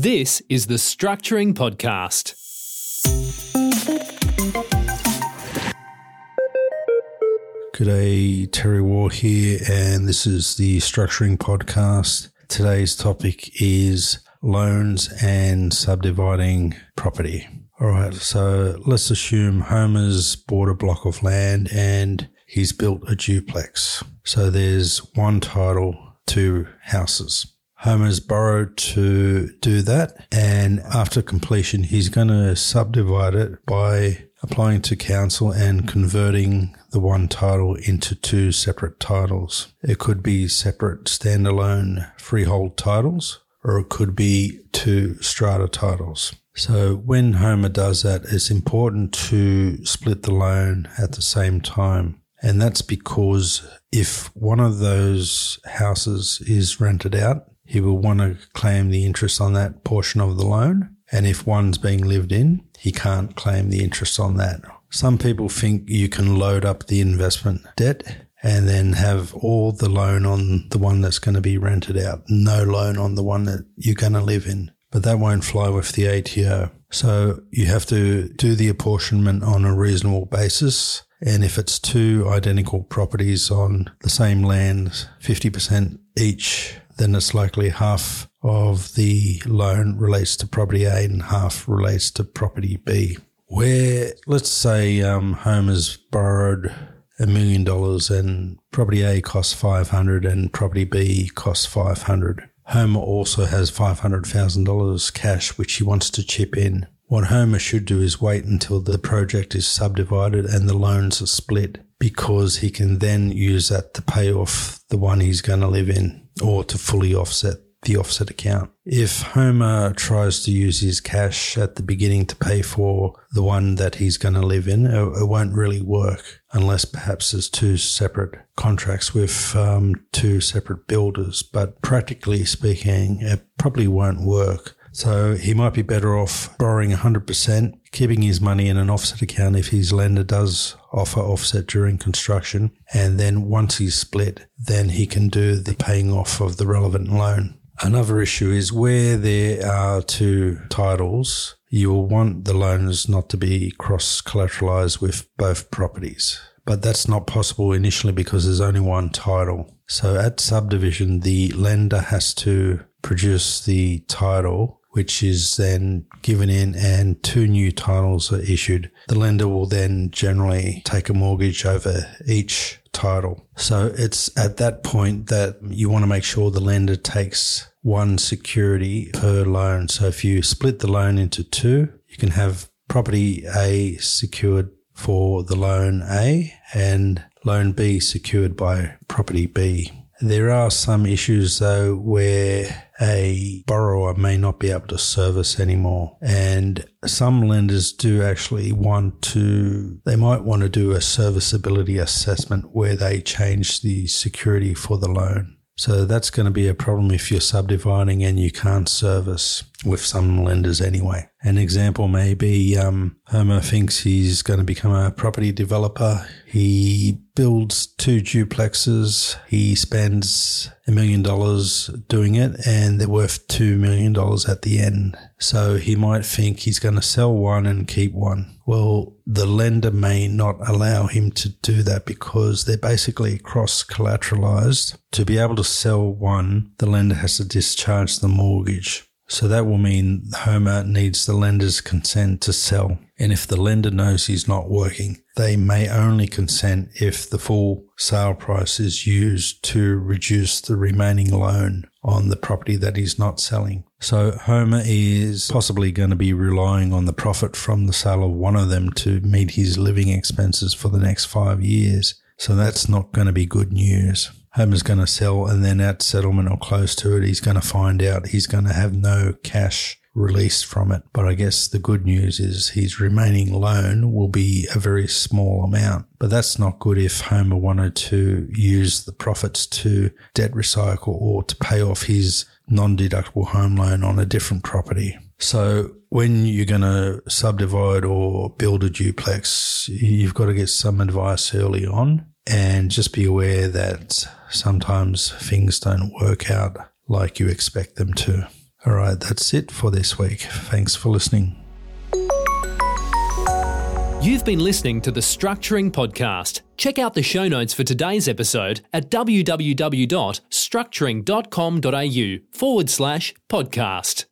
This is the Structuring Podcast. G'day, Terry Ward here, and this is the Structuring Podcast. Today's topic is loans and subdividing property. All right, so let's assume Homer's bought a block of land and he's built a duplex. So there's one title, two houses. Homer's borrowed to do that, and after completion, he's going to subdivide it by applying to council and converting the one title into two separate titles. It could be separate standalone freehold titles, or it could be two strata titles. So when Homer does that, it's important to split the loan at the same time. And that's because if one of those houses is rented out, he will want to claim the interest on that portion of the loan. And if one's being lived in, he can't claim the interest on that. Some people think you can load up the investment debt and then have all the loan on the one that's going to be rented out, no loan on the one that you're going to live in. But that won't fly with the ATO. So you have to do the apportionment on a reasonable basis. And if it's two identical properties on the same land, 50% each, then it's likely half of the loan relates to property A and half relates to property B. Where, let's say, um, Homer's borrowed a million dollars and property A costs 500 and property B costs 500. Homer also has $500,000 cash which he wants to chip in. What Homer should do is wait until the project is subdivided and the loans are split because he can then use that to pay off the one he's going to live in or to fully offset the offset account. If Homer tries to use his cash at the beginning to pay for the one that he's going to live in, it, won't really work unless perhaps there's two separate contracts with um, two separate builders. But practically speaking, it probably won't work. So he might be better off borrowing 100%, keeping his money in an offset account if his lender does offer offset during construction. And then once he's split, then he can do the paying off of the relevant loan. Another issue is where there are two titles, you will want the loans not to be cross collateralized with both properties. But that's not possible initially because there's only one title. So at subdivision, the lender has to produce the title, which is then given in and two new titles are issued. The lender will then generally take a mortgage over each title. So it's at that point that you want to make sure the lender takes one security per loan. So if you split the loan into two, you can have property A secured for the loan A and loan B secured by property B. There are some issues though where a borrower may not be able to service anymore. And some lenders do actually want to, they might want to do a serviceability assessment where they change the security for the loan. So that's going to be a problem if you're subdividing and you can't service with some lenders anyway. An example may be um, Homer thinks he's going to become a property developer. He builds two duplexes. He spends a million dollars doing it and they're worth two million dollars at the end. So he might think he's going to sell one and keep one. Well, the lender may not allow him to do that because they're basically cross collateralized. To be able to sell one, the lender has to discharge the mortgage. So that will mean Homer needs the lender's consent to sell. And if the lender knows he's not working, they may only consent if the full sale price is used to reduce the remaining loan on the property that he's not selling. So Homer is possibly going to be relying on the profit from the sale of one of them to meet his living expenses for the next five years. So that's not going to be good news. Homer's going to sell and then at settlement or close to it, he's going to find out he's going to have no cash released from it. But I guess the good news is his remaining loan will be a very small amount. But that's not good if Homer wanted to use the profits to debt recycle or to pay off his non-deductible home loan on a different property. So when you're going to subdivide or build a duplex, you've got to get some advice early on and just be aware that sometimes things don't work out like you expect them to. All right, that's it for this week. Thanks for listening. You've been listening to the Structuring Podcast. Check out the show notes for today's episode at www.structuring.com.au forward slash podcast.